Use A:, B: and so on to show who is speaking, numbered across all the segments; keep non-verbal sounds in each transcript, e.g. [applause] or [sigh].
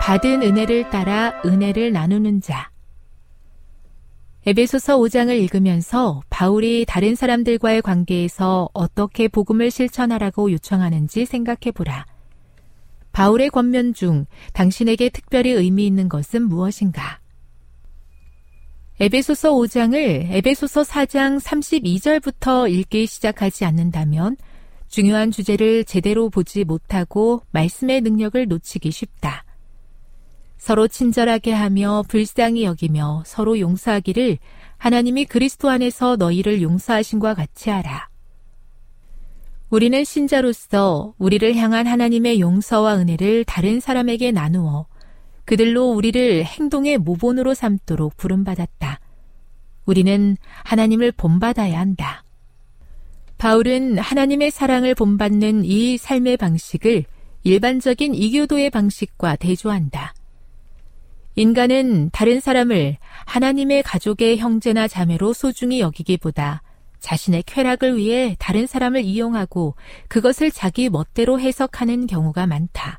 A: 받은 은혜를 따라 은혜를 나누는 자 에베소서 5장을 읽으면서 바울이 다른 사람들과의 관계에서 어떻게 복음을 실천하라고 요청하는지 생각해 보라. 바울의 권면 중 당신에게 특별히 의미 있는 것은 무엇인가? 에베소서 5장을 에베소서 4장 32절부터 읽기 시작하지 않는다면 중요한 주제를 제대로 보지 못하고 말씀의 능력을 놓치기 쉽다. 서로 친절하게 하며 불쌍히 여기며 서로 용서하기를 하나님이 그리스도 안에서 너희를 용서하신과 같이 하라. 우리는 신자로서 우리를 향한 하나님의 용서와 은혜를 다른 사람에게 나누어 그들로 우리를 행동의 모본으로 삼도록 부름받았다. 우리는 하나님을 본받아야 한다. 바울은 하나님의 사랑을 본받는 이 삶의 방식을 일반적인 이교도의 방식과 대조한다. 인간은 다른 사람을 하나님의 가족의 형제나 자매로 소중히 여기기보다 자신의 쾌락을 위해 다른 사람을 이용하고 그것을 자기 멋대로 해석하는 경우가 많다.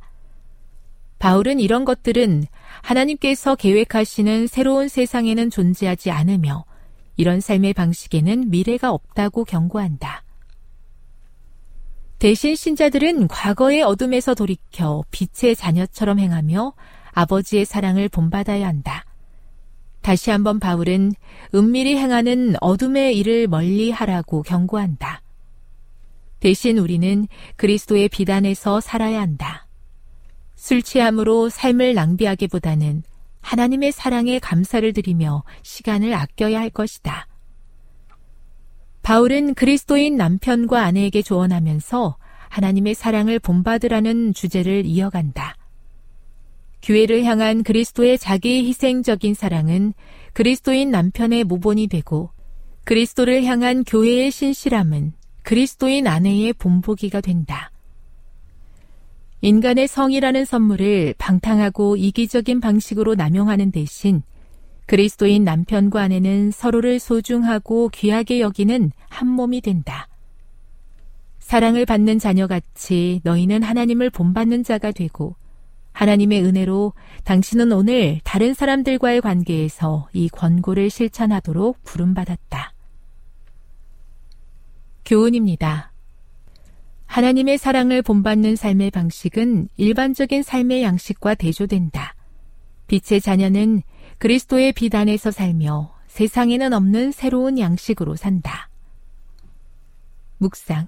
A: 바울은 이런 것들은 하나님께서 계획하시는 새로운 세상에는 존재하지 않으며 이런 삶의 방식에는 미래가 없다고 경고한다. 대신 신자들은 과거의 어둠에서 돌이켜 빛의 자녀처럼 행하며 아버지의 사랑을 본받아야 한다. 다시 한번 바울은 은밀히 행하는 어둠의 일을 멀리 하라고 경고한다. 대신 우리는 그리스도의 비단에서 살아야 한다. 술 취함으로 삶을 낭비하기보다는 하나님의 사랑에 감사를 드리며 시간을 아껴야 할 것이다. 바울은 그리스도인 남편과 아내에게 조언하면서 하나님의 사랑을 본받으라는 주제를 이어간다. 교회를 향한 그리스도의 자기 희생적인 사랑은 그리스도인 남편의 모본이 되고 그리스도를 향한 교회의 신실함은 그리스도인 아내의 본보기가 된다. 인간의 성이라는 선물을 방탕하고 이기적인 방식으로 남용하는 대신 그리스도인 남편과 아내는 서로를 소중하고 귀하게 여기는 한 몸이 된다. 사랑을 받는 자녀같이 너희는 하나님을 본받는 자가 되고 하나님의 은혜로 당신은 오늘 다른 사람들과의 관계에서 이 권고를 실천하도록 부름받았다. 교훈입니다. 하나님의 사랑을 본받는 삶의 방식은 일반적인 삶의 양식과 대조된다. 빛의 자녀는 그리스도의 비단에서 살며 세상에는 없는 새로운 양식으로 산다. 묵상.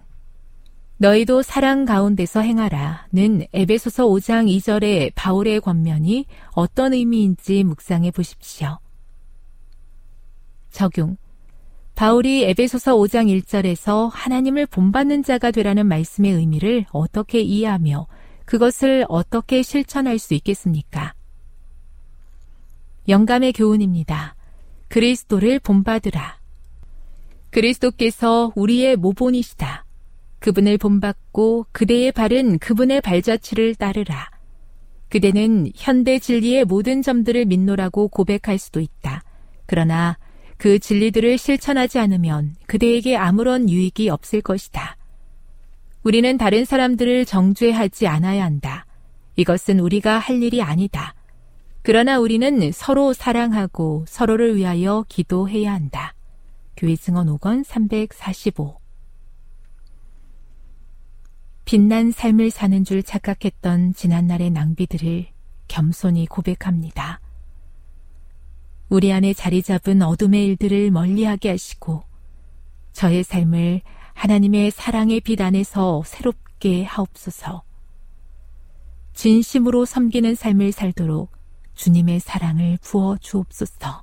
A: 너희도 사랑 가운데서 행하라는 에베소서 5장 2절의 바울의 권면이 어떤 의미인지 묵상해 보십시오. 적용. 바울이 에베소서 5장 1절에서 하나님을 본받는 자가 되라는 말씀의 의미를 어떻게 이해하며 그것을 어떻게 실천할 수 있겠습니까? 영감의 교훈입니다. 그리스도를 본받으라. 그리스도께서 우리의 모본이시다. 그분을 본받고 그대의 발은 그분의 발자취를 따르라. 그대는 현대 진리의 모든 점들을 믿노라고 고백할 수도 있다. 그러나 그 진리들을 실천하지 않으면 그대에게 아무런 유익이 없을 것이다. 우리는 다른 사람들을 정죄하지 않아야 한다. 이것은 우리가 할 일이 아니다. 그러나 우리는 서로 사랑하고 서로를 위하여 기도해야 한다. 교회 증언 5권 345 빛난 삶을 사는 줄 착각했던 지난날의 낭비들을 겸손히 고백합니다. 우리 안에 자리 잡은 어둠의 일들을 멀리하게 하시고 저의 삶을 하나님의 사랑의 빛 안에서 새롭게 하옵소서. 진심으로 섬기는 삶을 살도록 주님의 사랑을 부어 주옵소서.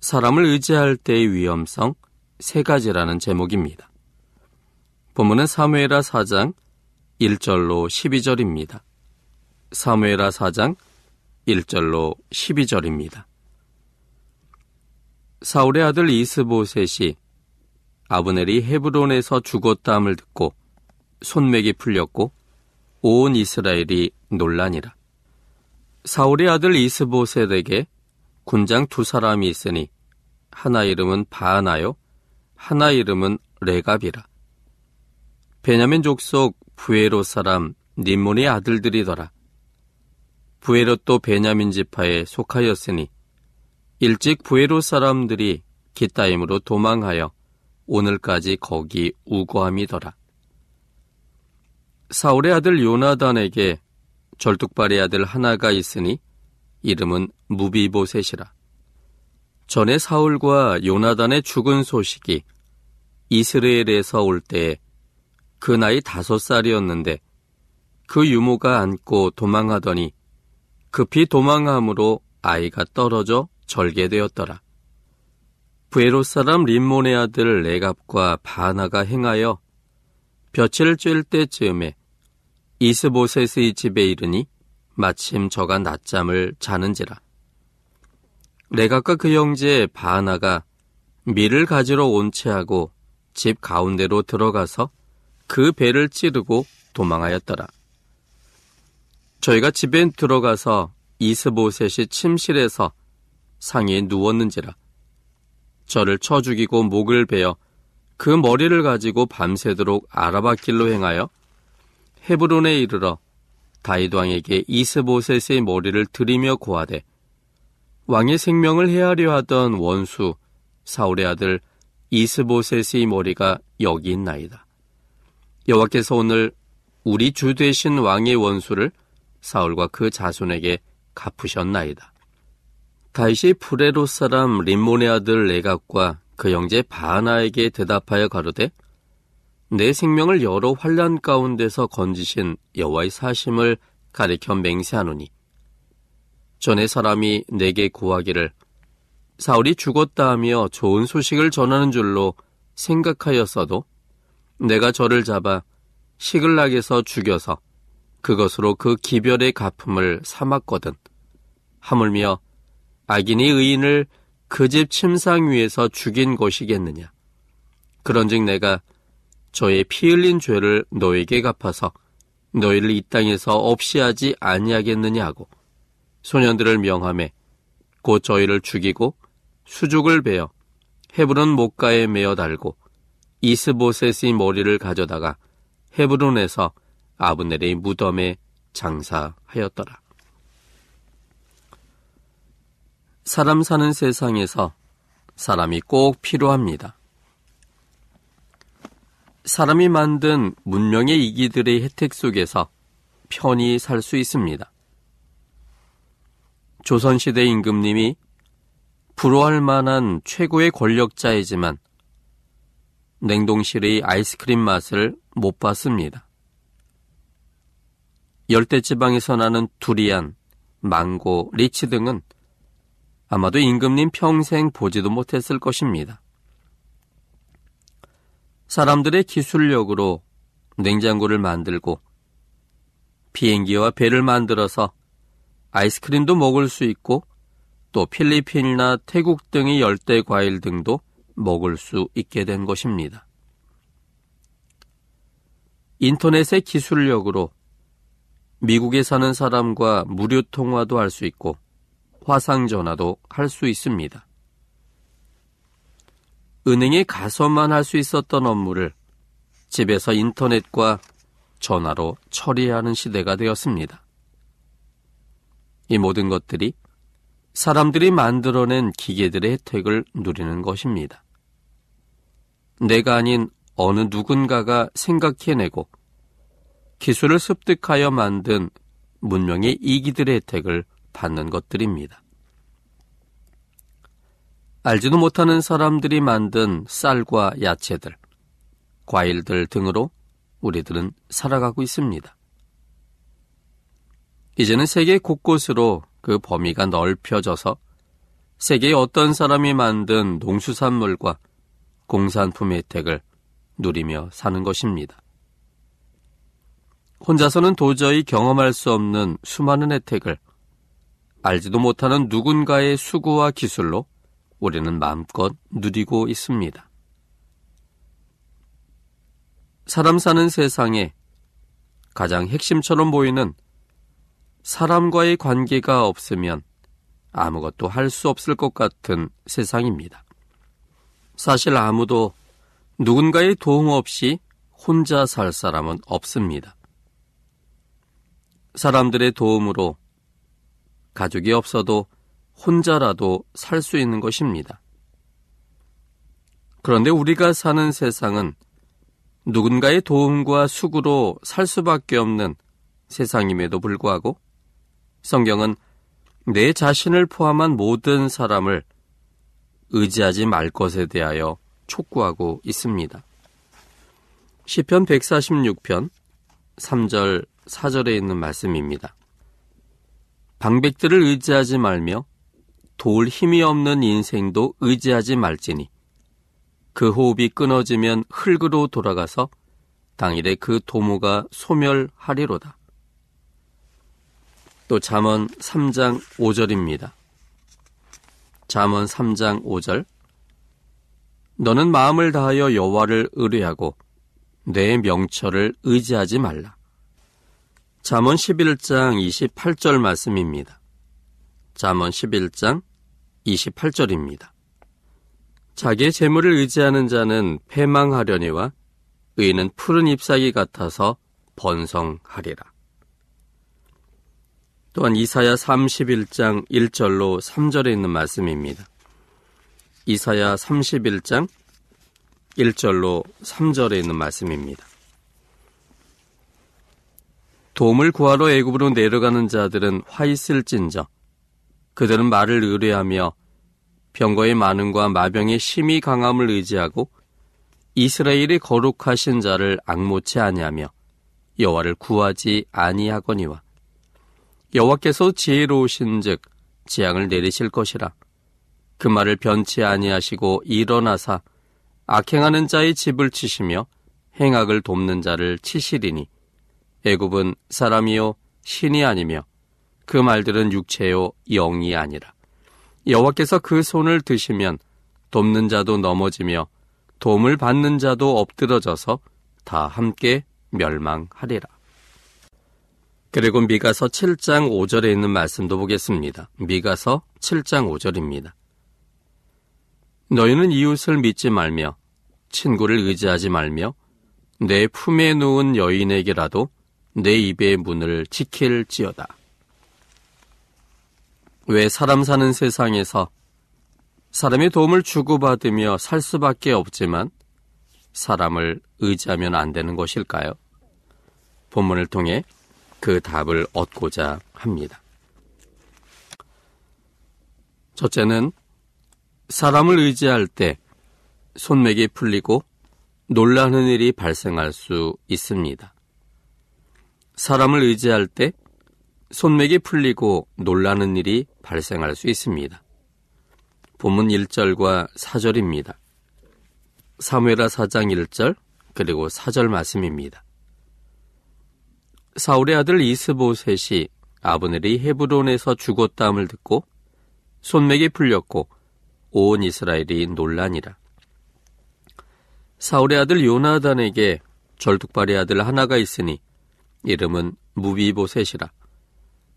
B: 사람을 의지할 때의 위험성 세 가지라는 제목입니다. 본문은 사무에라 4장 1절로 12절입니다. 사무에라 4장 1절로 12절입니다. 사울의 아들 이스보셋이 아브넬이 헤브론에서 죽었다함을 듣고 손맥이 풀렸고 온 이스라엘이 논란이라. 사울의 아들 이스보셋에게 군장 두 사람이 있으니 하나 이름은 바하나요, 하나 이름은 레갑이라. 베냐민 족속 부에로 사람 님몬의 아들들이더라. 부에롯도 베냐민 지파에 속하였으니 일찍 부에로 사람들이 기타임으로 도망하여 오늘까지 거기 우거함이더라. 사울의 아들 요나단에게 절뚝발의 아들 하나가 있으니 이름은 무비보셋이라. 전에 사울과 요나단의 죽은 소식이 이스라엘에서 올 때에 그 나이 다섯 살이었는데 그 유모가 안고 도망하더니 급히 도망함으로 아이가 떨어져 절개되었더라. 부에로 사람 림몬의 아들 레갑과 바나가 행하여 볕을 쬐을 때쯤에 이스보셋의 집에 이르니 마침 저가 낮잠을 자는지라. 레각과 그 형제 바하나가 밀을 가지러 온 채하고 집 가운데로 들어가서 그 배를 찌르고 도망하였더라. 저희가 집에 들어가서 이스보셋이 침실에서 상에 누웠는지라. 저를 쳐 죽이고 목을 베어 그 머리를 가지고 밤새도록 아라바 길로 행하여 헤브론에 이르러 다윗 왕에게 이스보셋의 머리를 들이며 고하되 왕의 생명을 해하려 하던 원수 사울의 아들 이스보셋의 머리가 여기 있나이다. 여호와께서 오늘 우리 주 되신 왕의 원수를 사울과 그 자손에게 갚으셨나이다. 다윗이 프레로 사람 림몬의 아들 레갑과 그 형제 바하나에게 대답하여 가로되 내 생명을 여러 환란 가운데서 건지신 여호와의 사심을 가리켜 맹세하노니 전에 사람이 내게 구하기를 사울이 죽었다 하며 좋은 소식을 전하는 줄로 생각하였어도 내가 저를 잡아 시글락에서 죽여서 그것으로 그 기별의 가품을 삼았거든. 하물며 악인이 의인을 그 집 침상 위에서 죽인 것이겠느냐. 그런즉 내가 저의 피 흘린 죄를 너에게 갚아서 너희를 이 땅에서 없이 하지 아니하겠느냐 하고 소년들을 명함에 곧 저희를 죽이고 수죽을 베어 헤브론 목가에 메어 달고 이스보셋의 머리를 가져다가 헤브론에서 아브넬의 무덤에 장사하였더라. 사람 사는 세상에서 사람이 꼭 필요합니다. 사람이 만든 문명의 이기들의 혜택 속에서 편히 살 수 있습니다. 조선시대 임금님이 부러워할 만한 최고의 권력자이지만 냉동실의 아이스크림 맛을 못 봤습니다. 열대지방에서 나는 두리안, 망고, 리치 등은 아마도 임금님 평생 보지도 못했을 것입니다. 사람들의 기술력으로 냉장고를 만들고 비행기와 배를 만들어서 아이스크림도 먹을 수 있고 또 필리핀이나 태국 등의 열대 과일 등도 먹을 수 있게 된 것입니다. 인터넷의 기술력으로 미국에 사는 사람과 무료 통화도 할 수 있고 화상 전화도 할 수 있습니다. 은행에 가서만 할 수 있었던 업무를 집에서 인터넷과 전화로 처리하는 시대가 되었습니다. 이 모든 것들이 사람들이 만들어낸 기계들의 혜택을 누리는 것입니다. 내가 아닌 어느 누군가가 생각해내고 기술을 습득하여 만든 문명의 이기들의 혜택을 받는 것들입니다. 알지도 못하는 사람들이 만든 쌀과 야채들, 과일들 등으로 우리들은 살아가고 있습니다. 이제는 세계 곳곳으로 그 범위가 넓혀져서 세계의 어떤 사람이 만든 농수산물과 공산품의 혜택을 누리며 사는 것입니다. 혼자서는 도저히 경험할 수 없는 수많은 혜택을 알지도 못하는 누군가의 수고와 기술로 우리는 마음껏 누리고 있습니다. 사람 사는 세상에 가장 핵심처럼 보이는 사람과의 관계가 없으면 아무것도 할 수 없을 것 같은 세상입니다. 사실 아무도 누군가의 도움 없이 혼자 살 사람은 없습니다. 사람들의 도움으로 가족이 없어도 혼자라도 살 수 있는 것입니다. 그런데 우리가 사는 세상은 누군가의 도움과 수구로 살 수밖에 없는 세상임에도 불구하고 성경은 내 자신을 포함한 모든 사람을 의지하지 말 것에 대하여 촉구하고 있습니다. 시편 146편 3절 4절에 있는 말씀입니다. 방백들을 의지하지 말며 도울 힘이 없는 인생도 의지하지 말지니 그 호흡이 끊어지면 흙으로 돌아가서 당일에 그 도모가 소멸하리로다. 또 잠언 3장 5절입니다. 잠언 3장 5절 너는 마음을 다하여 여호와를 의뢰하고 내 명철을 의지하지 말라. 잠언 11장 28절 말씀입니다. 잠언 11장 28절입니다. 자기의 재물을 의지하는 자는 패망하려니와 의인은 푸른 잎사귀 같아서 번성하리라. 또한 이사야 31장 1절로 3절에 있는 말씀입니다. 이사야 31장 1절로 3절에 있는 말씀입니다. 도움을 구하러 애굽으로 내려가는 자들은 화 있을진저 그들은 말을 의뢰하며 병거의 많음과 마병의 심히 강함을 의지하고 이스라엘의 거룩하신 자를 악모치 아니하며 여호와를 구하지 아니하거니와 여호와께서 지혜로우신즉 지향을 내리실 것이라. 그 말을 변치 아니하시고 일어나사 악행하는 자의 집을 치시며 행악을 돕는 자를 치시리니. 애굽은 사람이요 신이 아니며 그 말들은 육체요 영이 아니라 여호와께서 그 손을 드시면 돕는 자도 넘어지며 도움을 받는 자도 엎드러져서 다 함께 멸망하리라. 그리고 미가서 7장 5절에 있는 말씀도 보겠습니다. 미가서 7장 5절입니다. 너희는 이웃을 믿지 말며 친구를 의지하지 말며 내 품에 누운 여인에게라도 내 입의 문을 지킬지어다. 왜 사람 사는 세상에서 사람의 도움을 주고받으며 살 수밖에 없지만 사람을 의지하면 안 되는 것일까요? 본문을 통해 그 답을 얻고자 합니다. 첫째는 사람을 의지할 때 손맥이 풀리고 놀라는 일이 발생할 수 있습니다. 사람을 의지할 때 손맥이 풀리고 놀라는 일이 발생할 수 있습니다. 본문 1절과 4절입니다. 사무엘하 4장 1절 그리고 4절 말씀입니다. 사울의 아들 이스보셋이 아브넬이 헤브론에서 죽었다함을 듣고 손맥이 풀렸고 온 이스라엘이 논란이라. 사울의 아들 요나단에게 절뚝발의 아들 하나가 있으니 이름은 무비보셋이라.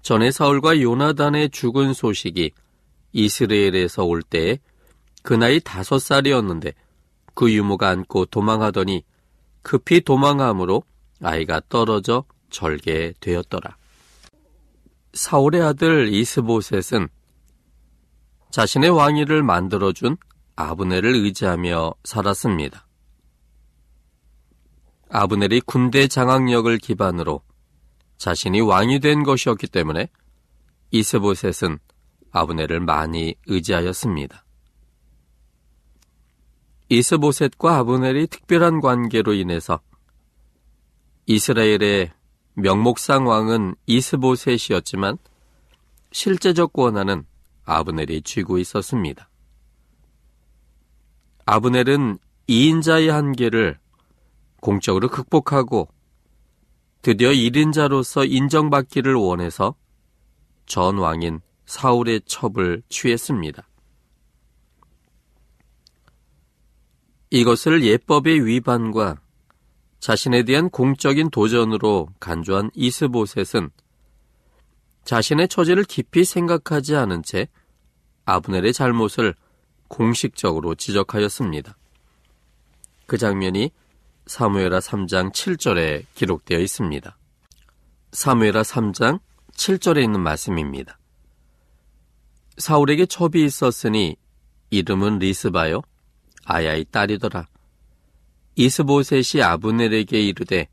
B: 전에 사울과 요나단의 죽은 소식이 이스라엘에서 올 때에 그 나이 다섯 살이었는데 그 유모가 안고 도망하더니 급히 도망함으로 아이가 떨어져 절개되었더라. 사울의 아들 이스보셋은 자신의 왕위를 만들어준 아브넬을 의지하며 살았습니다. 아브넬이 군대 장악력을 기반으로 자신이 왕이 된 것이었기 때문에 이스보셋은 아브넬을 많이 의지하였습니다. 이스보셋과 아브넬이 특별한 관계로 인해서 이스라엘의 명목상 왕은 이스보셋이었지만 실제적 권한은 아브넬이 쥐고 있었습니다. 아브넬은 2인자의 한계를 공적으로 극복하고 드디어 1인자로서 인정받기를 원해서 전 왕인 사울의 첩을 취했습니다. 이것을 예법의 위반과 자신에 대한 공적인 도전으로 간주한 이스보셋은 자신의 처지를 깊이 생각하지 않은 채 아브넬의 잘못을 공식적으로 지적하였습니다. 그 장면이 사무엘하 3장 7절에 기록되어 있습니다. 사무엘하 3장 7절에 있는 말씀입니다. 사울에게 첩이 있었으니 이름은 리스바요 아야의 딸이더라. 이스보셋이 아브넬에게 이르되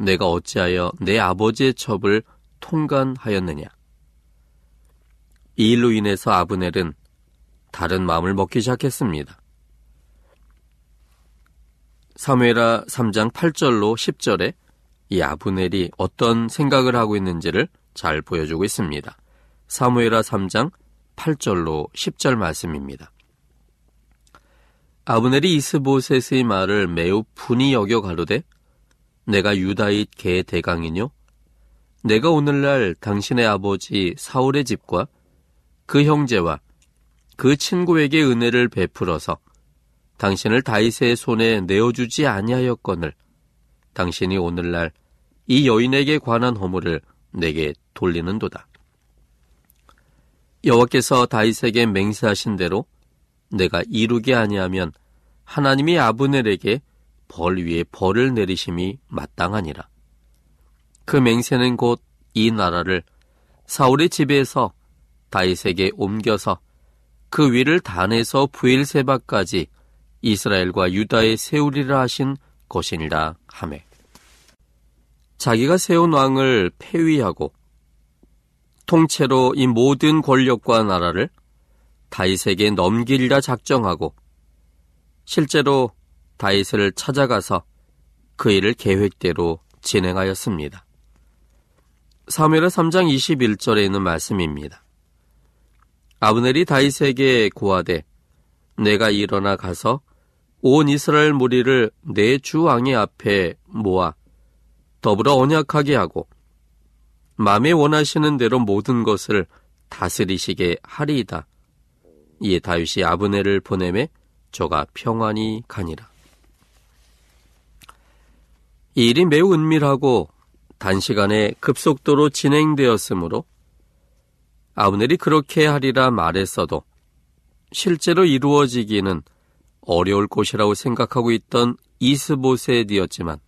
B: 내가 어찌하여 내 아버지의 첩을 통관하였느냐. 이 일로 인해서 아브넬은 다른 마음을 먹기 시작했습니다. 사무엘하 3장 8절로 10절에 이 아브넬이 어떤 생각을 하고 있는지를 잘 보여주고 있습니다. 사무엘하 3장 8절로 10절 말씀입니다. 아브넬이 이스보셋의 말을 매우 분이 여겨 가로되 내가 유다잇 개 대강이뇨 내가 오늘날 당신의 아버지 사울의 집과 그 형제와 그 친구에게 은혜를 베풀어서 당신을 다윗의 손에 내어주지 아니하였거늘 당신이 오늘날 이 여인에게 관한 허물을 내게 돌리는도다. 여호와께서 다윗에게 맹세하신 대로 내가 이루게 아니하면 하나님이 아브넬에게 벌 위에 벌을 내리심이 마땅하니라. 그 맹세는 곧 이 나라를 사울의 집에서 다윗에게 옮겨서 그 위를 단에서 부엘세바까지 이스라엘과 유다에 세우리라 하신 것이니라 하매 자기가 세운 왕을 폐위하고 통째로 이 모든 권력과 나라를 다윗에게 넘기리라 작정하고 실제로 다윗을 찾아가서 그 일을 계획대로 진행하였습니다. 사무엘하 3장 21절에 있는 말씀입니다. 아브넬이 다윗에게 고하되 내가 일어나 가서 온 이스라엘 무리를 내 주 왕의 앞에 모아 더불어 언약하게 하고 마음에 원하시는 대로 모든 것을 다스리시게 하리이다. 이에 다윗이 아브네를 보내매 저가 평안히 가니라. 이 일이 매우 은밀하고 단시간에 급속도로 진행되었으므로 아브넬이 그렇게 하리라 말했어도 실제로 이루어지기는 어려울 것이라고 생각하고 있던 이스보셋이었지만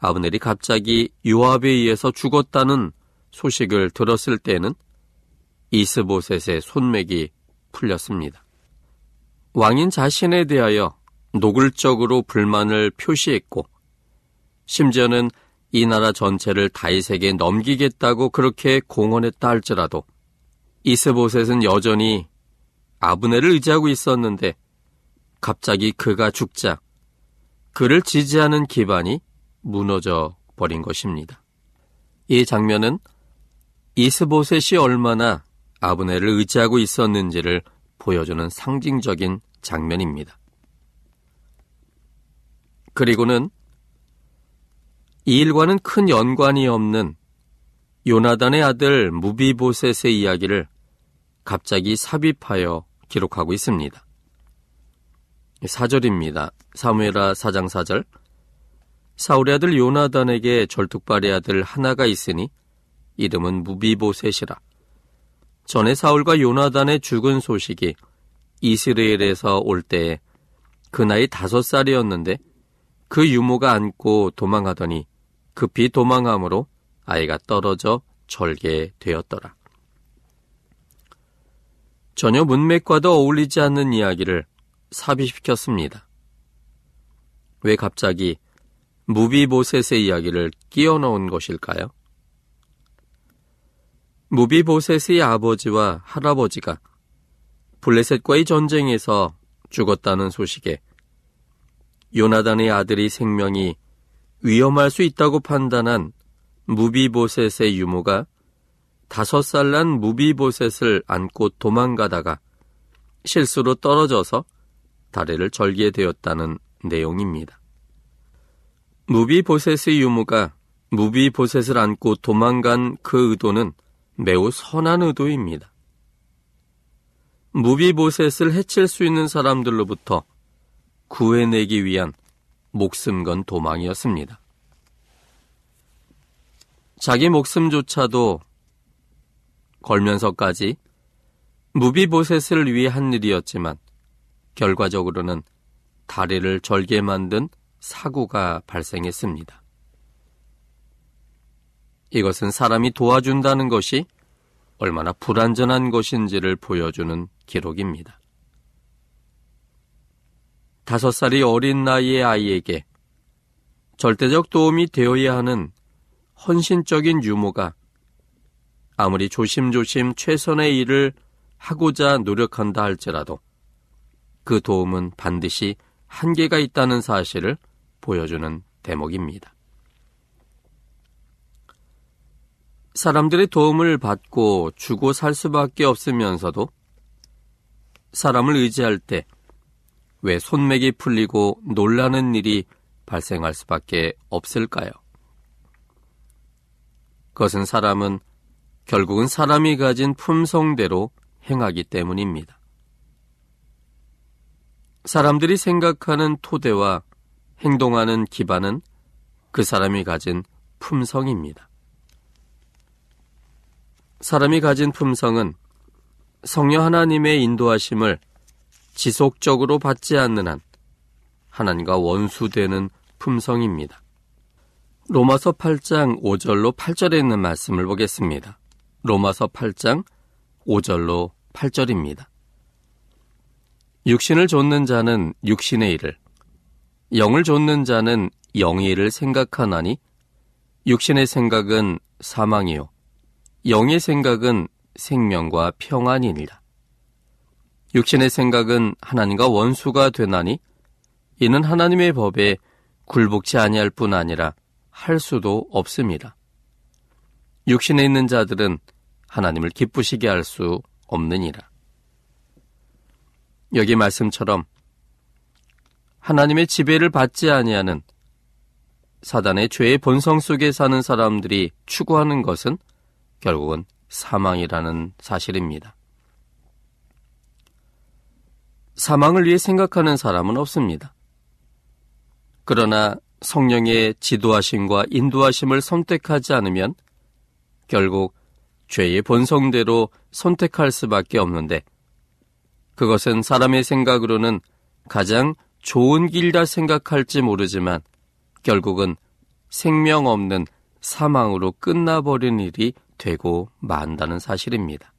B: 아브넬이 갑자기 요압에 의해서 죽었다는 소식을 들었을 때는 이스보셋의 손맥이 풀렸습니다. 왕인 자신에 대하여 노골적으로 불만을 표시했고 심지어는 이 나라 전체를 다윗에게 넘기겠다고 그렇게 공언했다 할지라도 이스보셋은 여전히 아브넬을 의지하고 있었는데 갑자기 그가 죽자 그를 지지하는 기반이 무너져 버린 것입니다. 이 장면은 이스보셋이 얼마나 아브넬을 의지하고 있었는지를 보여주는 상징적인 장면입니다. 그리고는 이 일과는 큰 연관이 없는 요나단의 아들 무비보셋의 이야기를 갑자기 삽입하여 기록하고 있습니다. 4절입니다. 사무엘하 4장 4절 사울의 아들 요나단에게 절뚝발의 아들 하나가 있으니 이름은 무비보셋이라. 전에 사울과 요나단의 죽은 소식이 이스라엘에서 올 때에 그 나이 다섯 살이었는데 그 유모가 안고 도망하더니 급히 도망함으로 아이가 떨어져 절개되었더라. 전혀 문맥과도 어울리지 않는 이야기를 삽입시켰습니다. 왜 갑자기 무비보셋의 이야기를 끼워 넣은 것일까요? 무비보셋의 아버지와 할아버지가 블레셋과의 전쟁에서 죽었다는 소식에 요나단의 아들이 생명이 위험할 수 있다고 판단한 무비보셋의 유모가 다섯 살 난 무비보셋을 안고 도망가다가 실수로 떨어져서 다리를 절게 되었다는 내용입니다. 무비보셋의 유모가 무비보셋을 안고 도망간 그 의도는 매우 선한 의도입니다. 무비보셋을 해칠 수 있는 사람들로부터 구해내기 위한 목숨 건 도망이었습니다. 자기 목숨조차도 걸면서까지 무비보셋을 위해 한 일이었지만 결과적으로는 다리를 절게 만든 사고가 발생했습니다. 이것은 사람이 도와준다는 것이 얼마나 불완전한 것인지를 보여주는 기록입니다. 다섯 살이 어린 나이의 아이에게 절대적 도움이 되어야 하는 헌신적인 유모가 아무리 조심조심 최선의 일을 하고자 노력한다 할지라도 그 도움은 반드시 한계가 있다는 사실을 보여주는 대목입니다. 사람들의 도움을 받고 주고 살 수밖에 없으면서도 사람을 의지할 때 왜 손맥이 풀리고 놀라는 일이 발생할 수밖에 없을까요? 그것은 사람은 결국은 사람이 가진 품성대로 행하기 때문입니다. 사람들이 생각하는 토대와 행동하는 기반은 그 사람이 가진 품성입니다. 사람이 가진 품성은 성녀 하나님의 인도하심을 지속적으로 받지 않는 한 하나님과 원수되는 품성입니다. 로마서 8장 5절로 8절에 있는 말씀을 보겠습니다. 로마서 8장 5절로 8절입니다. 육신을 좇는 자는 육신의 일을, 영을 좇는 자는 영의 일을 생각하나니 육신의 생각은 사망이요 영의 생각은 생명과 평안이니라. 육신의 생각은 하나님과 원수가 되나니 이는 하나님의 법에 굴복치 아니할 뿐 아니라 할 수도 없습니다. 육신에 있는 자들은 하나님을 기쁘시게 할 수 없느니라. 여기 말씀처럼 하나님의 지배를 받지 아니하는 사단의 죄의 본성 속에 사는 사람들이 추구하는 것은 결국은 사망이라는 사실입니다. 사망을 위해 생각하는 사람은 없습니다. 그러나 성령의 지도하심과 인도하심을 선택하지 않으면 결국 죄의 본성대로 선택할 수밖에 없는데 그것은 사람의 생각으로는 가장 좋은 길이라 생각할지 모르지만 결국은 생명 없는 사망으로 끝나버린 일이 되고 만다는 사실입니다.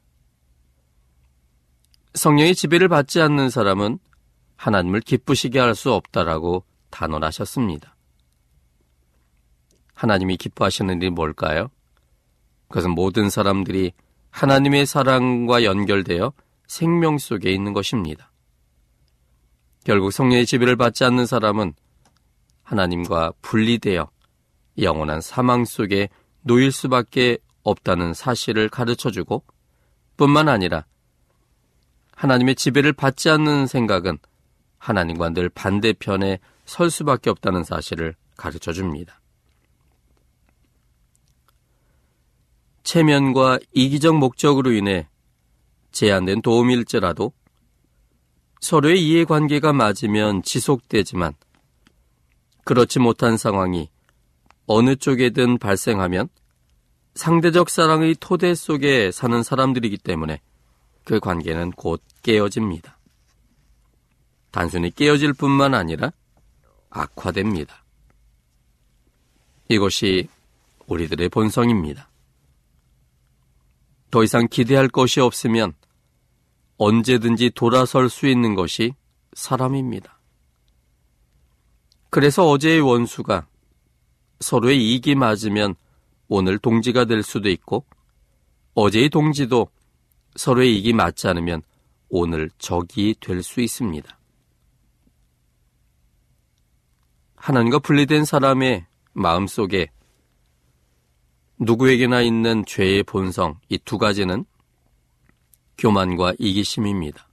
B: 성령의 지배를 받지 않는 사람은 하나님을 기쁘시게 할 수 없다라고 단언하셨습니다. 하나님이 기뻐하시는 일이 뭘까요? 그것은 모든 사람들이 하나님의 사랑과 연결되어 생명 속에 있는 것입니다. 결국 성령의 지배를 받지 않는 사람은 하나님과 분리되어 영원한 사망 속에 놓일 수밖에 없다는 사실을 가르쳐 주고 뿐만 아니라 하나님의 지배를 받지 않는 생각은 하나님과 늘 반대편에 설 수밖에 없다는 사실을 가르쳐 줍니다. 체면과 이기적 목적으로 인해 제한된 도움일지라도 서로의 이해관계가 맞으면 지속되지만 그렇지 못한 상황이 어느 쪽에든 발생하면 상대적 사랑의 토대 속에 사는 사람들이기 때문에 그 관계는 곧 깨어집니다. 단순히 깨어질 뿐만 아니라 악화됩니다. 이것이 우리들의 본성입니다. 더 이상 기대할 것이 없으면 언제든지 돌아설 수 있는 것이 사람입니다. 그래서 어제의 원수가 서로의 이익이 맞으면 오늘 동지가 될 수도 있고 어제의 동지도 서로의 이익이 맞지 않으면 오늘 적이 될 수 있습니다. 하나님과 분리된 사람의 마음 속에 누구에게나 있는 죄의 본성, 이 두 가지는 교만과 이기심입니다.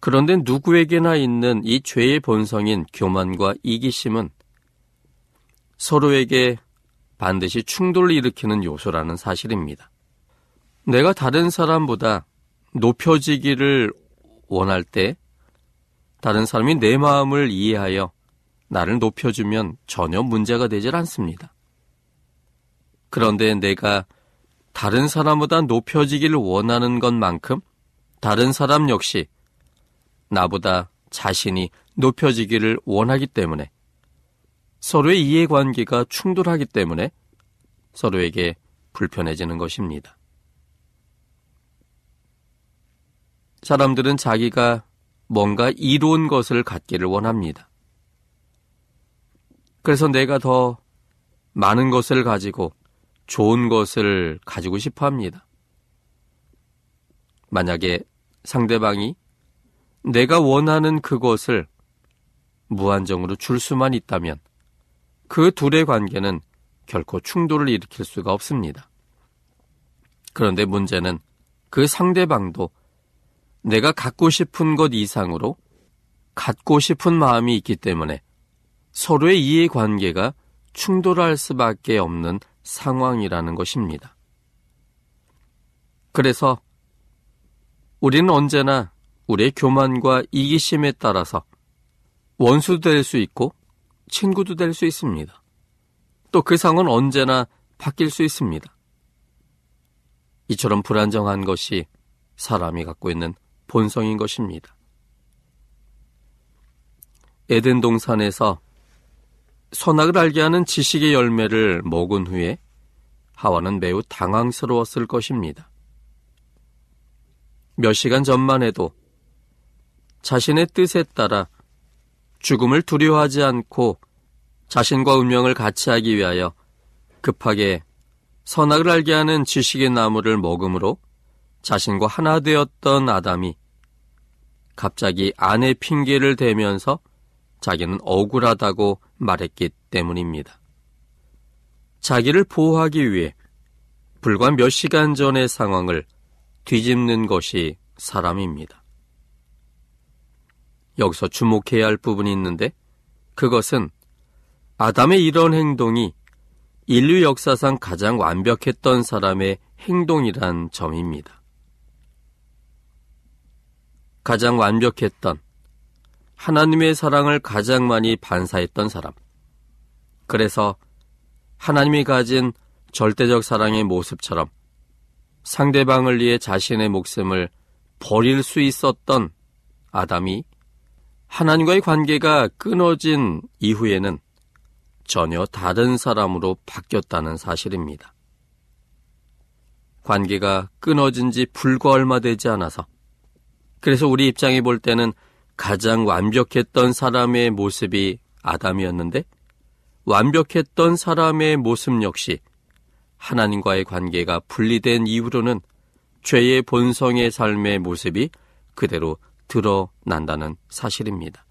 B: 그런데 누구에게나 있는 이 죄의 본성인 교만과 이기심은 서로에게 반드시 충돌을 일으키는 요소라는 사실입니다. 내가 다른 사람보다 높여지기를 원할 때 다른 사람이 내 마음을 이해하여 나를 높여주면 전혀 문제가 되질 않습니다. 그런데 내가 다른 사람보다 높여지기를 원하는 것만큼 다른 사람 역시 나보다 자신이 높여지기를 원하기 때문에 서로의 이해관계가 충돌하기 때문에 서로에게 불편해지는 것입니다. 사람들은 자기가 뭔가 이로운 것을 갖기를 원합니다. 그래서 내가 더 많은 것을 가지고 좋은 것을 가지고 싶어 합니다. 만약에 상대방이 내가 원하는 그것을 무한정으로 줄 수만 있다면 그 둘의 관계는 결코 충돌을 일으킬 수가 없습니다. 그런데 문제는 그 상대방도 내가 갖고 싶은 것 이상으로 갖고 싶은 마음이 있기 때문에 서로의 이해 관계가 충돌할 수밖에 없는 상황이라는 것입니다. 그래서 우리는 언제나 우리의 교만과 이기심에 따라서 원수도 될 수 있고 친구도 될 수 있습니다. 또 그 상은 언제나 바뀔 수 있습니다. 이처럼 불안정한 것이 사람이 갖고 있는 본성인 것입니다. 에덴 동산에서 선악을 알게 하는 지식의 열매를 먹은 후에 하와는 매우 당황스러웠을 것입니다. 몇 시간 전만 해도 자신의 뜻에 따라 죽음을 두려워하지 않고 자신과 운명을 같이 하기 위하여 급하게 선악을 알게 하는 지식의 나무를 먹음으로 자신과 하나 되었던 아담이 갑자기 아내 핑계를 대면서 자기는 억울하다고 말했기 때문입니다. 자기를 보호하기 위해 불과 몇 시간 전의 상황을 뒤집는 것이 사람입니다. 여기서 주목해야 할 부분이 있는데 그것은 아담의 이런 행동이 인류 역사상 가장 완벽했던 사람의 행동이란 점입니다. 가장 완벽했던 하나님의 사랑을 가장 많이 반사했던 사람. 그래서 하나님이 가진 절대적 사랑의 모습처럼 상대방을 위해 자신의 목숨을 버릴 수 있었던 아담이 하나님과의 관계가 끊어진 이후에는 전혀 다른 사람으로 바뀌었다는 사실입니다. 관계가 끊어진 지 불과 얼마 되지 않아서 그래서 우리 입장에 볼 때는 가장 완벽했던 사람의 모습이 아담이었는데 완벽했던 사람의 모습 역시 하나님과의 관계가 분리된 이후로는 죄의 본성의 삶의 모습이 그대로 드러난다는 사실입니다.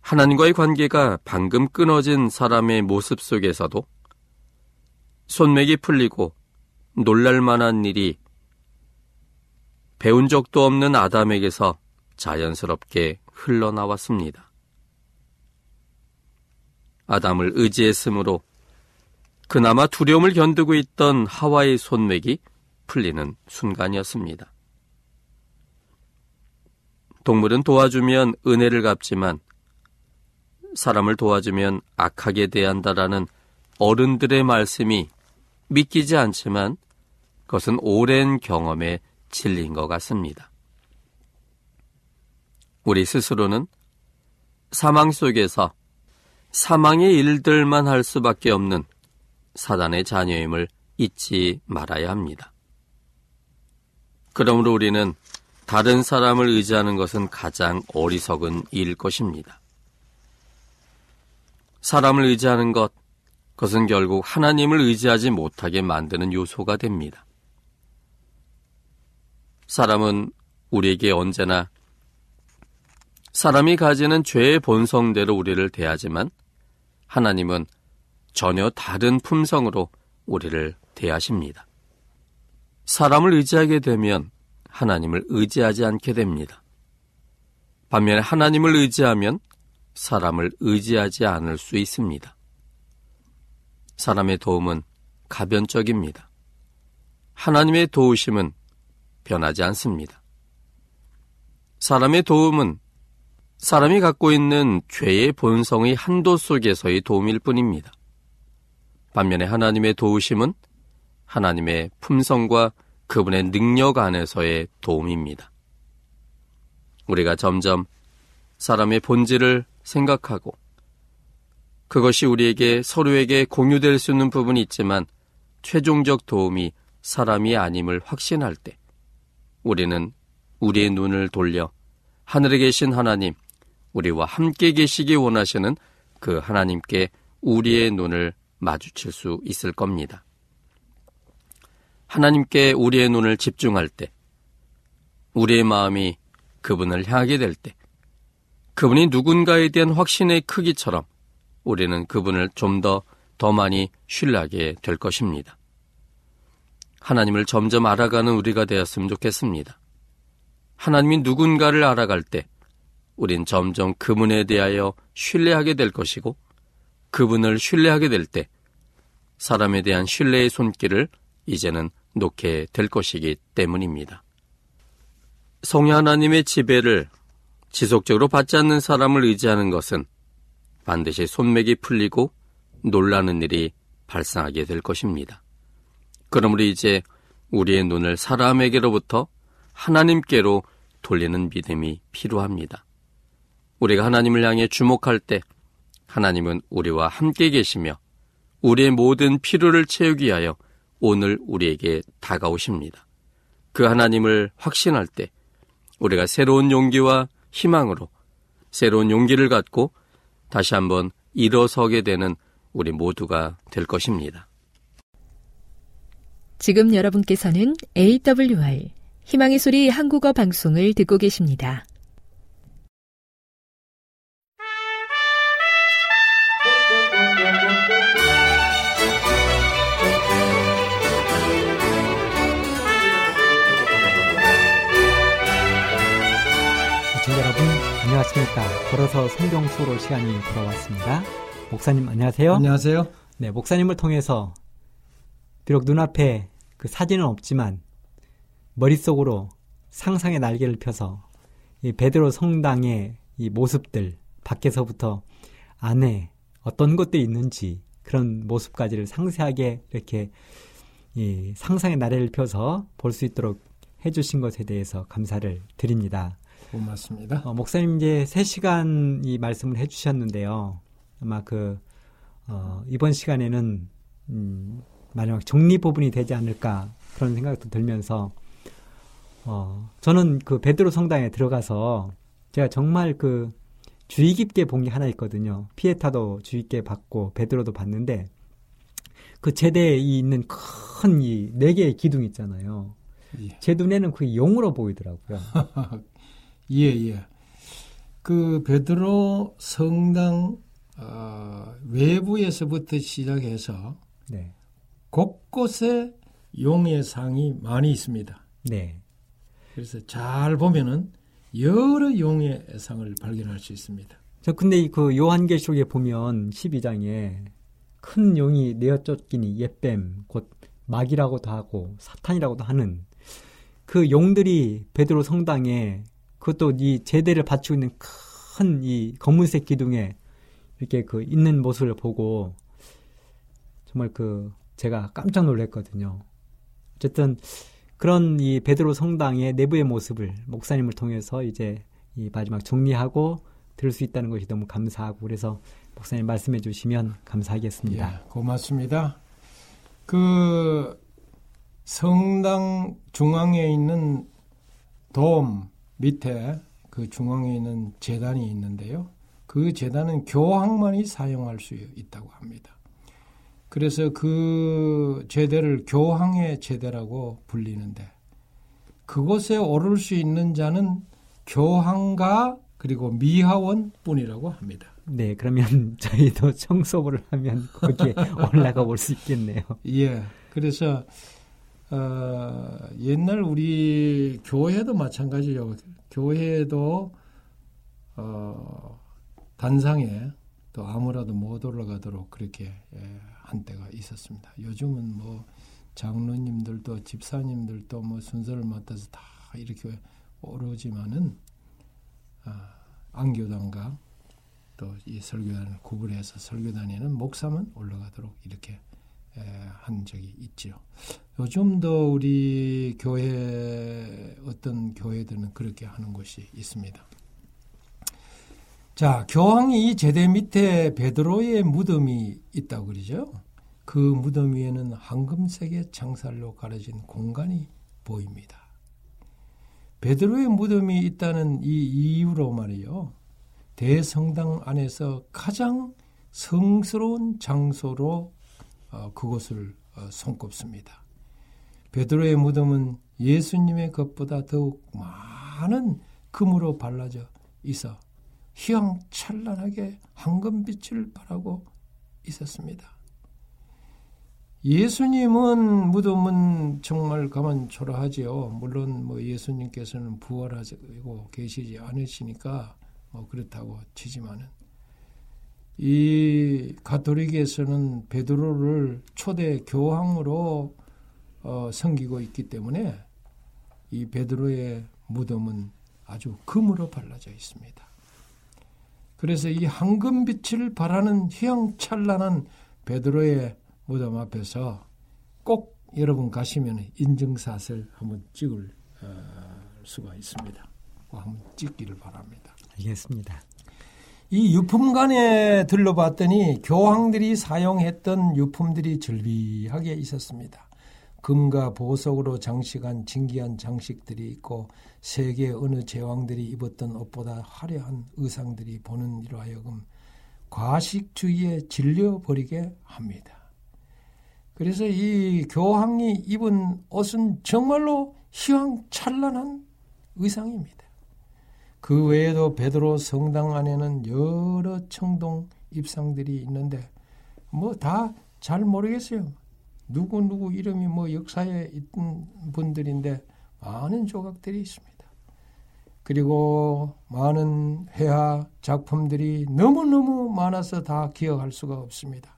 B: 하나님과의 관계가 방금 끊어진 사람의 모습 속에서도 손맥이 풀리고 놀랄만한 일이 배운 적도 없는 아담에게서 자연스럽게 흘러나왔습니다. 아담을 의지했으므로 그나마 두려움을 견디고 있던 하와의 손맥이 풀리는 순간이었습니다. 동물은 도와주면 은혜를 갚지만 사람을 도와주면 악하게 대한다라는 어른들의 말씀이 믿기지 않지만 그것은 오랜 경험에 진리인 것 같습니다. 우리 스스로는 사망 속에서 사망의 일들만 할 수밖에 없는 사단의 자녀임을 잊지 말아야 합니다. 그러므로 우리는 다른 사람을 의지하는 것은 가장 어리석은 일일 것입니다. 사람을 의지하는 것, 그것은 결국 하나님을 의지하지 못하게 만드는 요소가 됩니다. 사람은 우리에게 언제나 사람이 가지는 죄의 본성대로 우리를 대하지만 하나님은 전혀 다른 품성으로 우리를 대하십니다. 사람을 의지하게 되면 하나님을 의지하지 않게 됩니다. 반면에 하나님을 의지하면 사람을 의지하지 않을 수 있습니다. 사람의 도움은 가변적입니다. 하나님의 도우심은 변하지 않습니다. 사람의 도움은 사람이 갖고 있는 죄의 본성의 한도 속에서의 도움일 뿐입니다. 반면에 하나님의 도우심은 하나님의 품성과 그분의 능력 안에서의 도움입니다. 우리가 점점 사람의 본질을 생각하고 그것이 우리에게 서로에게 공유될 수 있는 부분이 있지만 최종적 도움이 사람이 아님을 확신할 때 우리는 우리의 눈을 돌려 하늘에 계신 하나님, 우리와 함께 계시기 원하시는 그 하나님께 우리의 눈을 마주칠 수 있을 겁니다. 하나님께 우리의 눈을 집중할 때, 우리의 마음이 그분을 향하게 될 때, 그분이 누군가에 대한 확신의 크기처럼 우리는 그분을 좀 더더 많이 신뢰하게 될 것입니다. 하나님을 점점 알아가는 우리가 되었으면 좋겠습니다. 하나님이 누군가를 알아갈 때 우린 점점 그분에 대하여 신뢰하게 될 것이고 그분을 신뢰하게 될 때 사람에 대한 신뢰의 손길을 이제는 놓게 될 것이기 때문입니다. 성의 하나님의 지배를 지속적으로 받지 않는 사람을 의지하는 것은 반드시 손맥이 풀리고 놀라는 일이 발생하게 될 것입니다. 그러므로 이제 우리의 눈을 사람에게로부터 하나님께로 돌리는 믿음이 필요합니다. 우리가 하나님을 향해 주목할 때 하나님은 우리와 함께 계시며 우리의 모든 필요를 채우기 위하여 오늘 우리에게 다가오십니다. 그 하나님을 확신할 때 우리가 새로운 용기와 희망으로 새로운 용기를 갖고 다시 한번 일어서게 되는 우리 모두가 될 것입니다.
A: 지금 여러분께서는 AWR 희망의 소리 한국어 방송을 듣고 계십니다.
C: 안녕하십니까. 걸어서 성경 수로 시간이 돌아왔습니다. 목사님 안녕하세요.
D: 안녕하세요.
C: 네, 목사님을 통해서 비록 눈앞에 그 사진은 없지만 머릿속으로 상상의 날개를 펴서 이 베드로 성당의 이 모습들 밖에서부터 안에 어떤 것들이 있는지 그런 모습까지를 상세하게 이렇게 이 상상의 나래를 펴서 볼 수 있도록 해주신 것에 대해서 감사를 드립니다.
D: 고맙습니다.
C: 어, 목사님 이제 3시간 이 말씀을 해주셨는데요. 아마 그, 어, 이번 시간에는, 음, 마지막 정리 부분이 되지 않을까 그런 생각도 들면서, 어, 저는 그 베드로 성당에 들어가서 제가 정말 그 주의 깊게 본 게 하나 있거든요. 피에타도 주의 깊게 봤고, 베드로도 봤는데, 그 제대에 있는 큰 이 네 개의 기둥 있잖아요.
D: 예.
C: 제 눈에는 그게 용으로 보이더라고요. [laughs]
D: 예, 예. 그 베드로 성당 어, 외부에서부터 시작해서
C: 네.
D: 곳곳에 용의 상이 많이 있습니다.
C: 네.
D: 그래서 잘 보면은 여러 용의 상을 발견할 수 있습니다.
C: 저 근데 이그 요한계시록에 보면 12장에 큰 용이 내어 쫓기니 옛뱀 곧 마귀라고도 하고 사탄이라고도 하는 그 용들이 베드로 성당에 그것도 이 제대를 바치고 있는 큰 이 검은색 기둥에 이렇게 그 있는 모습을 보고 정말 그 제가 깜짝 놀랐거든요. 어쨌든 그런 이 베드로 성당의 내부의 모습을 목사님을 통해서 이제 이 마지막 정리하고 들을 수 있다는 것이 너무 감사하고 그래서 목사님 말씀해 주시면 감사하겠습니다.
D: 예, 고맙습니다. 그 성당 중앙에 있는 돔 밑에 그 중앙에 있는 재단이 있는데요. 그 재단은 교황만이 사용할 수 있다고 합니다. 그래서 그 제대를 교황의 제대라고 불리는데 그곳에 오를 수 있는 자는 교황과 그리고 미하원 뿐이라고 합니다.
C: 네, 그러면 [laughs] 저희도 청소부를 하면 거기에 [laughs] 올라가 볼 수 있겠네요.
D: 예. 그래서 어, 옛날 우리 교회도 마찬가지요. 교회도 어, 단상에 또 아무라도 못 올라가도록 그렇게 예, 한 때가 있었습니다. 요즘은 뭐 장로님들도 집사님들도 뭐 순서를 맡아서 다 이렇게 오르지만은 아, 안교단과 또 이 설교단을 구분해서 설교단에는 목사만 올라가도록 이렇게 에, 한 적이 있지요. 요즘도 우리 교회 어떤 교회들은 그렇게 하는 곳이 있습니다. 자, 교황이 이 제대 밑에 베드로의 무덤이 있다고 그러죠. 그 무덤 위에는 황금색의 창살로 가려진 공간이 보입니다. 베드로의 무덤이 있다는 이 이유로 말이요. 대성당 안에서 가장 성스러운 장소로 어, 그곳을 어, 손꼽습니다. 베드로의 무덤은 예수님의 것보다 더욱 많은 금으로 발라져 있어 휘황찬란하게 황금빛을 발하고 있었습니다. 예수님은 무덤은 정말 가만 초라하지요. 물론 뭐 예수님께서는 부활하고 계시지 않으시니까 뭐 그렇다고 치지만은 이 가톨릭에서는 베드로를 초대 교황으로 어, 섬기고 있기 때문에 이 베드로의 무덤은 아주 금으로 발라져 있습니다. 그래서 이 황금빛을 발하는 휘황찬란한 베드로의 무덤 앞에서 꼭 여러분 가시면 인증샷을 한번 찍을 어, 수가 있습니다. 한번 찍기를 바랍니다.
C: 알겠습니다.
D: 이 유품관에 들러봤더니 교황들이 사용했던 유품들이 절비하게 있었습니다. 금과 보석으로 장식한 진기한 장식들이 있고 세계 어느 제왕들이 입었던 옷보다 화려한 의상들이 보는 이로 하여금 과식주의에 질려버리게 합니다. 그래서 이 교황이 입은 옷은 정말로 희황찬란한 의상입니다. 그 외에도 베드로 성당 안에는 여러 청동 입상들이 있는데 뭐 다 잘 모르겠어요. 누구 누구 이름이 뭐 역사에 있던 분들인데 많은 조각들이 있습니다. 그리고 많은 회화 작품들이 너무너무 많아서 다 기억할 수가 없습니다.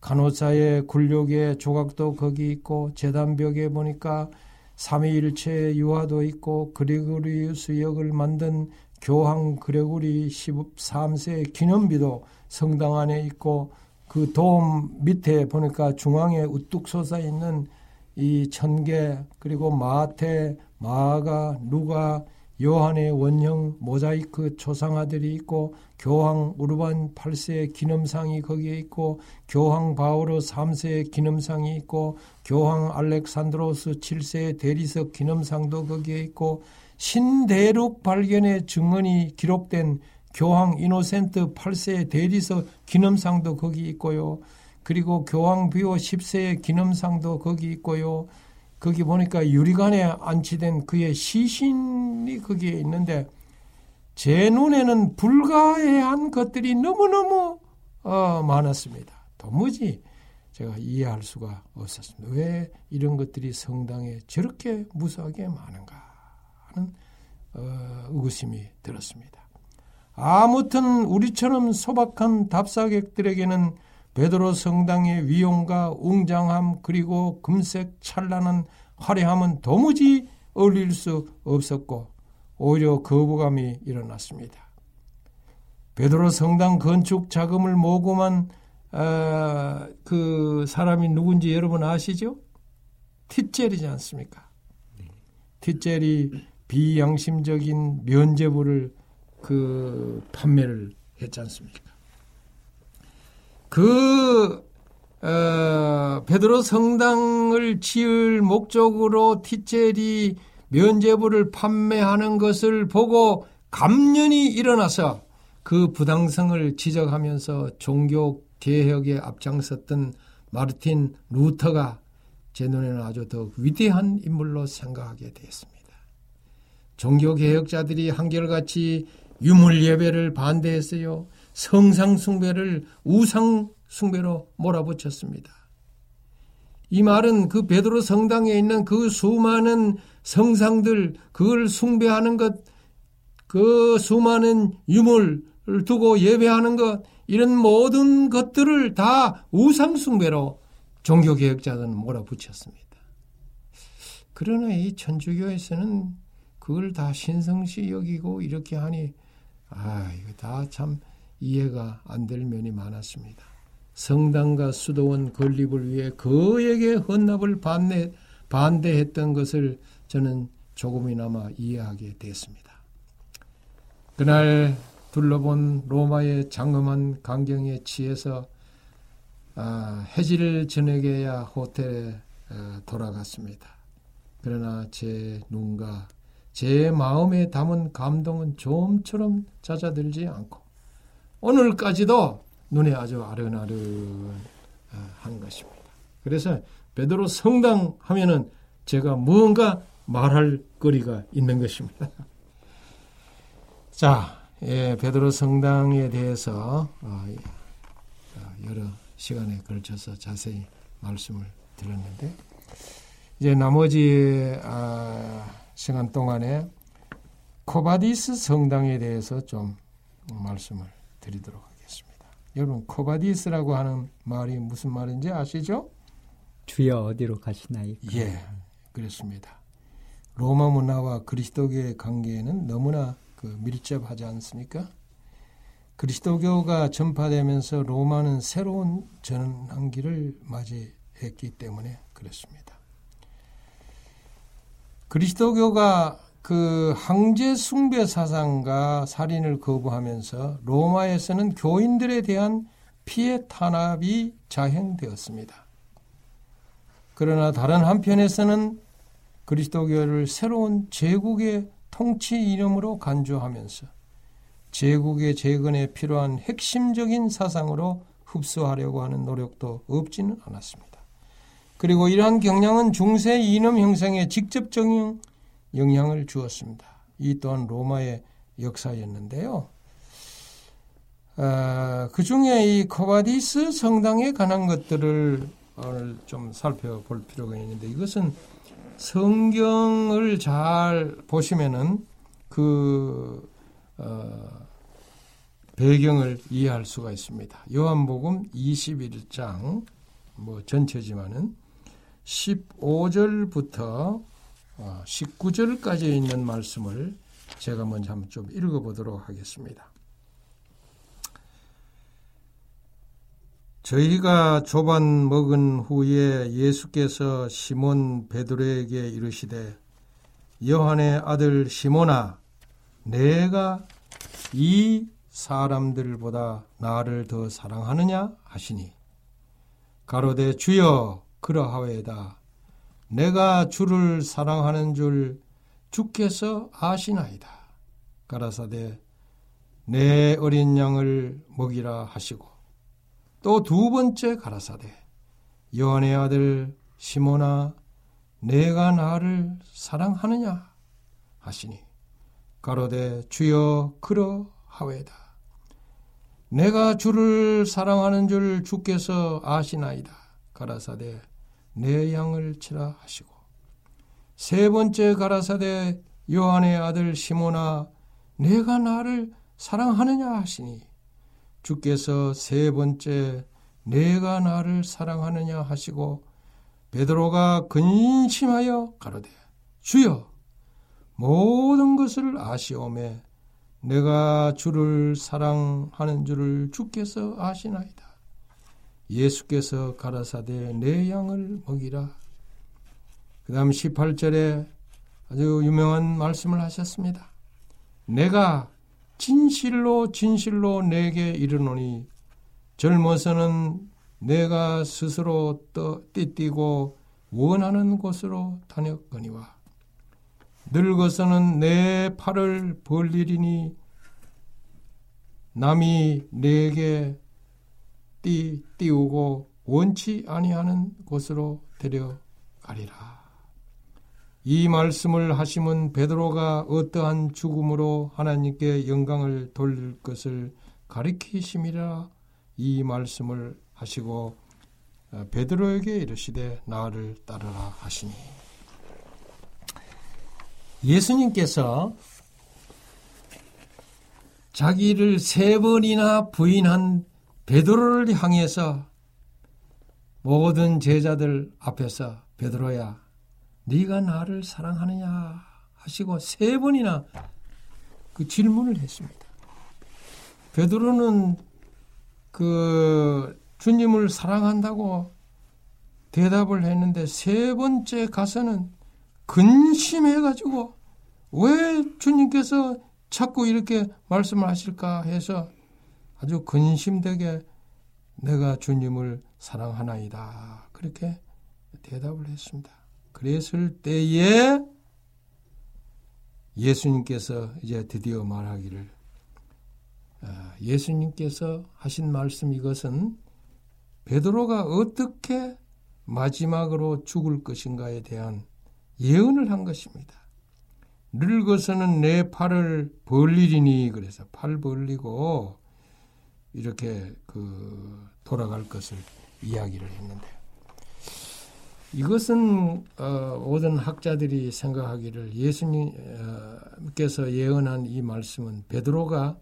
D: 간호사의 굴욕의 조각도 거기 있고 재단벽에 보니까 삼위일체 유화도 있고 그리고리우스 역을 만든 교황 그레고리 13세 기념비도 성당 안에 있고 그 도움 밑에 보니까 중앙에 우뚝 솟아 있는 이 천개 그리고 마태, 마가, 누가, 요한의 원형 모자이크 초상화들이 있고 교황 우르반 8세의 기념상이 거기에 있고 교황 바오로 3세의 기념상이 있고 교황 알렉산드로스 7세의 대리석 기념상도 거기에 있고 신대륙 발견의 증언이 기록된 교황 이노센트 8세의 대리석 기념상도 거기 있고요. 그리고 교황 비오 10세의 기념상도 거기 있고요. 거기 보니까 유리관에 안치된 그의 시신이 거기에 있는데 제 눈에는 불가해한 것들이 너무너무 어, 많았습니다. 도무지 제가 이해할 수가 없었습니다. 왜 이런 것들이 성당에 저렇게 무수하게 많은가 하는 어, 의구심이 들었습니다. 아무튼 우리처럼 소박한 답사객들에게는 베드로 성당의 위용과 웅장함 그리고 금색 찬란한 화려함은 도무지 어울릴 수 없었고 오히려 거부감이 일어났습니다. 베드로 성당 건축 자금을 모금한 어, 그 사람이 누군지 여러분 아시죠? 티젤이지 않습니까? 티젤이 비양심적인 면제부를 그 판매를 했지 않습니까? 그 어, 베드로 성당을 지을 목적으로 티첼이 면제부를 판매하는 것을 보고 감련이 일어나서 그 부당성을 지적하면서 종교 개혁에 앞장섰던 마르틴 루터가 제 눈에는 아주 더 위대한 인물로 생각하게 되었습니다. 종교 개혁자들이 한결같이 유물 예배를 반대했어요. 성상 숭배를 우상 숭배로 몰아붙였습니다. 이 말은 그 베드로 성당에 있는 그 수많은 성상들 그걸 숭배하는 것, 그 수많은 유물을 두고 예배하는 것 이런 모든 것들을 다 우상 숭배로 종교 개혁자들은 몰아붙였습니다. 그러나 이 천주교에서는 그걸 다 신성시 여기고 이렇게 하니 아 이거 다 참 이해가 안 될 면이 많았습니다. 성당과 수도원 건립을 위해 그에게 헌납을 반대, 반대했던 것을 저는 조금이나마 이해하게 됐습니다. 그날 둘러본 로마의 장엄한 강경에 취해서 아, 해질 저녁에야 호텔에 어, 돌아갔습니다. 그러나 제 눈과 제 마음에 담은 감동은 좀처럼 잦아들지 않고 오늘까지도 눈에 아주 아른아른한 것입니다. 그래서 베드로 성당 하면은 제가 무언가 말할 거리가 있는 것입니다. [laughs] 자, 예, 베드로 성당에 대해서 어, 여러 시간에 걸쳐서 자세히 말씀을 드렸는데 이제 나머지 아, 시간 동안에 Quo Vadis 성당에 대해서 좀 말씀을 드리도록 하겠습니다. 여러분 Quo Vadis라고 하는 말이 무슨 말인지 아시죠?
C: 주여 어디로 가시나요?
D: 예, 그렇습니다. 로마 문화와 그리스도교의 관계에는 너무나 그 밀접하지 않습니까? 그리스도교가 전파되면서 로마는 새로운 전환기를 맞이했기 때문에 그렇습니다. 그리스도교가 그 황제 숭배 사상과 살인을 거부하면서 로마에서는 교인들에 대한 피해 탄압이 자행되었습니다. 그러나 다른 한편에서는 그리스도교를 새로운 제국의 통치 이름으로 간주하면서 제국의 재건에 필요한 핵심적인 사상으로 흡수하려고 하는 노력도 없지는 않았습니다. 그리고 이러한 경향은 중세 이념 형성에 직접적인 영향을 주었습니다. 이 또한 로마의 역사였는데요. 아, 그 중에 이 Quo Vadis 성당에 관한 것들을 좀 살펴볼 필요가 있는데 이것은 성경을 잘 보시면은 그그 어, 배경을 이해할 수가 있습니다. 요한복음 21장 뭐 전체지만은 15절부터 19절까지 어, 있는 말씀을 제가 먼저 한번 좀 읽어보도록 하겠습니다. 저희가 조반 먹은 후에 예수께서 시몬 베드로에게 이르시되 요한의 아들 시몬아 내가 이 사람들보다 나를 더 사랑하느냐 하시니 가로되 주여 그러하외다. 내가 주를 사랑하는 줄 주께서 아시나이다. 가라사대 내 어린 양을 먹이라 하시고. 또 두 번째 가라사대 요한의 아들 시모나 내가 나를 사랑하느냐 하시니. 가로되 주여 그러하외다. 내가 주를 사랑하는 줄 주께서 아시나이다. 가라사대 내 양을 치라 하시고 세 번째 가라사대 요한의 아들 시모나 내가 나를 사랑하느냐 하시니 주께서 세 번째 내가 나를 사랑하느냐 하시고 베드로가 근심하여 가로되 주여 모든 것을 아시오매 내가 주를 사랑하는 줄을 주께서 아시나이다. 예수께서 가라사대 내 양을 먹이라. 그 다음 18절에 아주 유명한 말씀을 하셨습니다. 내가 진실로 진실로 내게 이르노니 젊어서는 내가 스스로 떠, 띠뛰고 원하는 곳으로 다녔거니와 늙어서는 내 팔을 벌리리니 남이 내게 띠, 띄우고 원치 아니하는 곳으로 데려가리라. 이 말씀을 하시면 베드로가 어떠한 죽음으로 하나님께 영광을 돌릴 것을 가리키심이라 이 말씀을 하시고 어, 베드로에게 이르시되 나를 따르라 하시니 예수님께서 자기를 세 번이나 부인한 베드로를 향해서 모든 제자들 앞에서 베드로야 네가 나를 사랑하느냐 하시고 세 번이나 그 질문을 했습니다. 베드로는 그 주님을 사랑한다고 대답을 했는데 세 번째 가서는 근심해 가지고 왜 주님께서 자꾸 이렇게 말씀을 하실까 해서 아주 근심되게 내가 주님을 사랑하나이다. 그렇게 대답을 했습니다. 그랬을 때에 예수님께서 이제 드디어 말하기를 아, 예수님께서 하신 말씀 이것은 베드로가 어떻게 마지막으로 죽을 것인가에 대한 예언을 한 것입니다. 늙어서는 내 팔을 벌리리니 그래서 팔 벌리고 이렇게 그 돌아갈 것을 이야기를 했는데 이것은 어, 모든 학자들이 생각하기를 예수님께서 예언한 이 말씀은 베드로가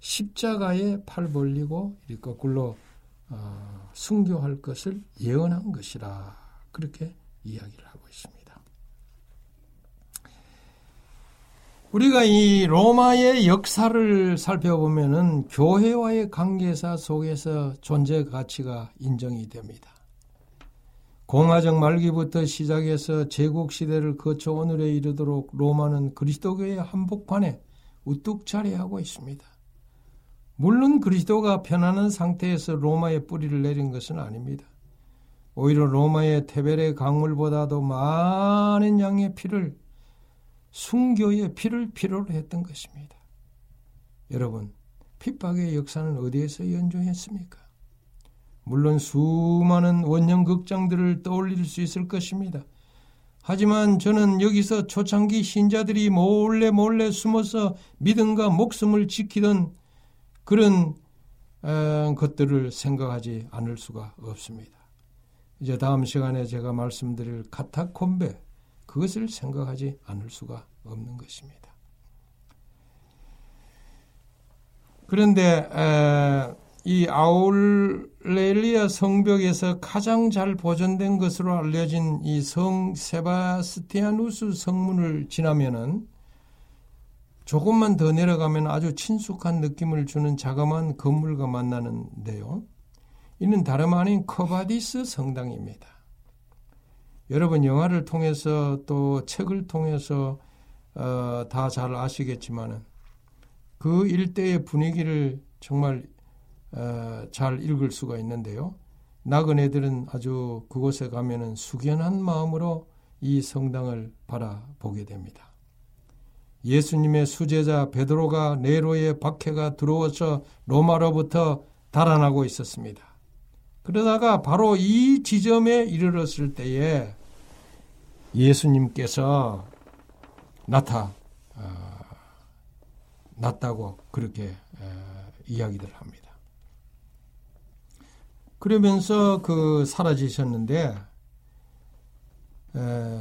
D: 십자가에 팔 벌리고 이렇게 거꾸로 어, 순교할 것을 예언한 것이라 그렇게 이야기를 하고 있습니다. 우리가 이 로마의 역사를 살펴보면은 교회와의 관계사 속에서 존재 가치가 인정이 됩니다. 공화정 말기부터 시작해서 제국 시대를 거쳐 오늘에 이르도록 로마는 그리스도교의 한복판에 우뚝 자리하고 있습니다. 물론 그리스도가 편안한 상태에서 로마의 뿌리를 내린 것은 아닙니다. 오히려 로마의 테벨의 강물보다도 많은 양의 피를 순교의 피를 필요로 했던 것입니다. 여러분, 핍박의 역사는 어디에서 연주했습니까? 물론 수많은 원형 극장들을 떠올릴 수 있을 것입니다. 하지만 저는 여기서 초창기 신자들이 몰래 몰래 숨어서 믿음과 목숨을 지키던 그런 어, 것들을 생각하지 않을 수가 없습니다. 이제 다음 시간에 제가 말씀드릴 카타콤베 그것을 생각하지 않을 수가 없는 것입니다. 그런데 에, 이 아우렐리아 성벽에서 가장 잘 보존된 것으로 알려진 이 성 세바스티아누스 성문을 지나면은 조금만 더 내려가면 아주 친숙한 느낌을 주는 자그마한 건물과 만나는데요. 이는 다름 아닌 Quo Vadis 성당입니다. 여러분 영화를 통해서 또 책을 통해서 어, 다 잘 아시겠지만은 그 일대의 분위기를 정말 어, 잘 읽을 수가 있는데요. 나그네들은 아주 그곳에 가면은 숙연한 마음으로 이 성당을 바라보게 됩니다. 예수님의 수제자 베드로가 네로의 박해가 들어와서 로마로부터 달아나고 있었습니다. 그러다가 바로 이 지점에 이르렀을 때에 예수님께서 나타 어, 났다고 그렇게 어, 이야기를 합니다. 그러면서 그 사라지셨는데 에,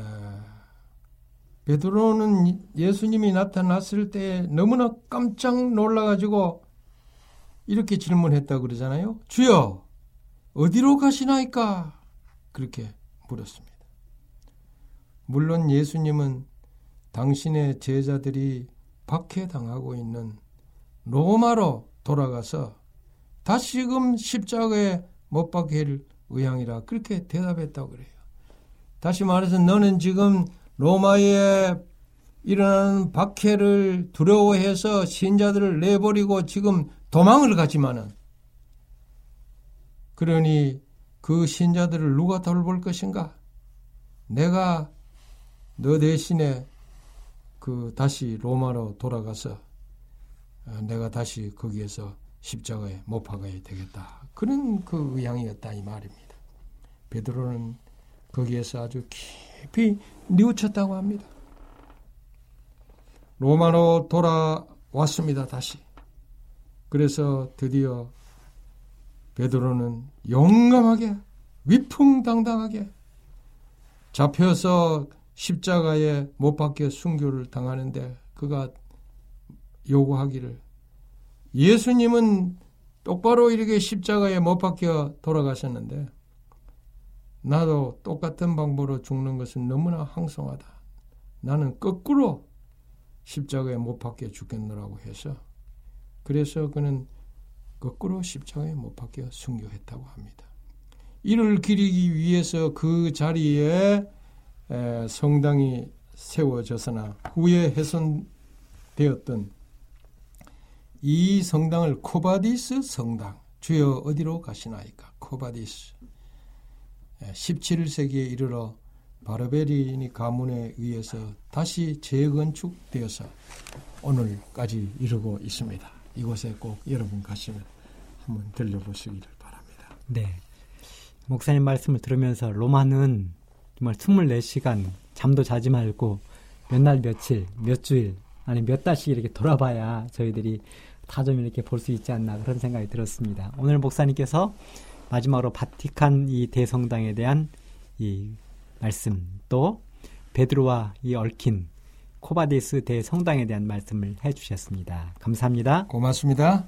D: 베드로는 예수님이 나타났을 때 너무나 깜짝 놀라가지고 이렇게 질문했다 그러잖아요. 주여, 어디로 가시나이까? 그렇게 물었습니다. 물론 예수님은 당신의 제자들이 박해당하고 있는 로마로 돌아가서 다시금 십자가에 못 박힐 의향이라 그렇게 대답했다고 그래요. 다시 말해서 너는 지금 로마에 일어나는 박해를 두려워해서 신자들을 내버리고 지금 도망을 가지만은 그러니 그 신자들을 누가 돌볼 것인가? 내가 너 대신에 그 다시 로마로 돌아가서 어, 내가 다시 거기에서 십자가에 못 박아야 되겠다. 그런 그 의향이었다 이 말입니다. 베드로는 거기에서 아주 깊이 뉘우쳤다고 합니다. 로마로 돌아왔습니다. 다시. 그래서 드디어 베드로는 용감하게 위풍당당하게 잡혀서 십자가에 못 박혀 순교를 당하는데 그가 요구하기를 예수님은 똑바로 이렇게 십자가에 못 박혀 돌아가셨는데 나도 똑같은 방법으로 죽는 것은 너무나 항송하다. 나는 거꾸로 십자가에 못 박혀 죽겠노라고 해서 그래서 그는 거꾸로 십자가에 못 박혀 순교했다고 합니다. 이를 기리기 위해서 그 자리에 성당이 세워졌으나 후에 훼손되었던 이 성당을 Quo Vadis 성당 주여 어디로 가시나이까 Quo Vadis 17세기에 이르러 바르베리니 가문에 의해서 다시 재건축되어서 오늘까지 이르고 있습니다. 이곳에 꼭 여러분 가시면 한번 들려보시기를 바랍니다.
C: 네. 목사님 말씀을 들으면서 로마는 정말 24시간 잠도 자지 말고 몇 날 며칠, 몇 주일, 아니 몇 달씩 이렇게 돌아봐야 저희들이 다좀 이렇게 볼 수 있지 않나 그런 생각이 들었습니다. 오늘 목사님께서 마지막으로 바티칸 이 대성당에 대한 이 말씀 또 베드로와 이 얽힌 코바데스 대성당에 대한 말씀을 해주셨습니다. 감사합니다.
D: 고맙습니다.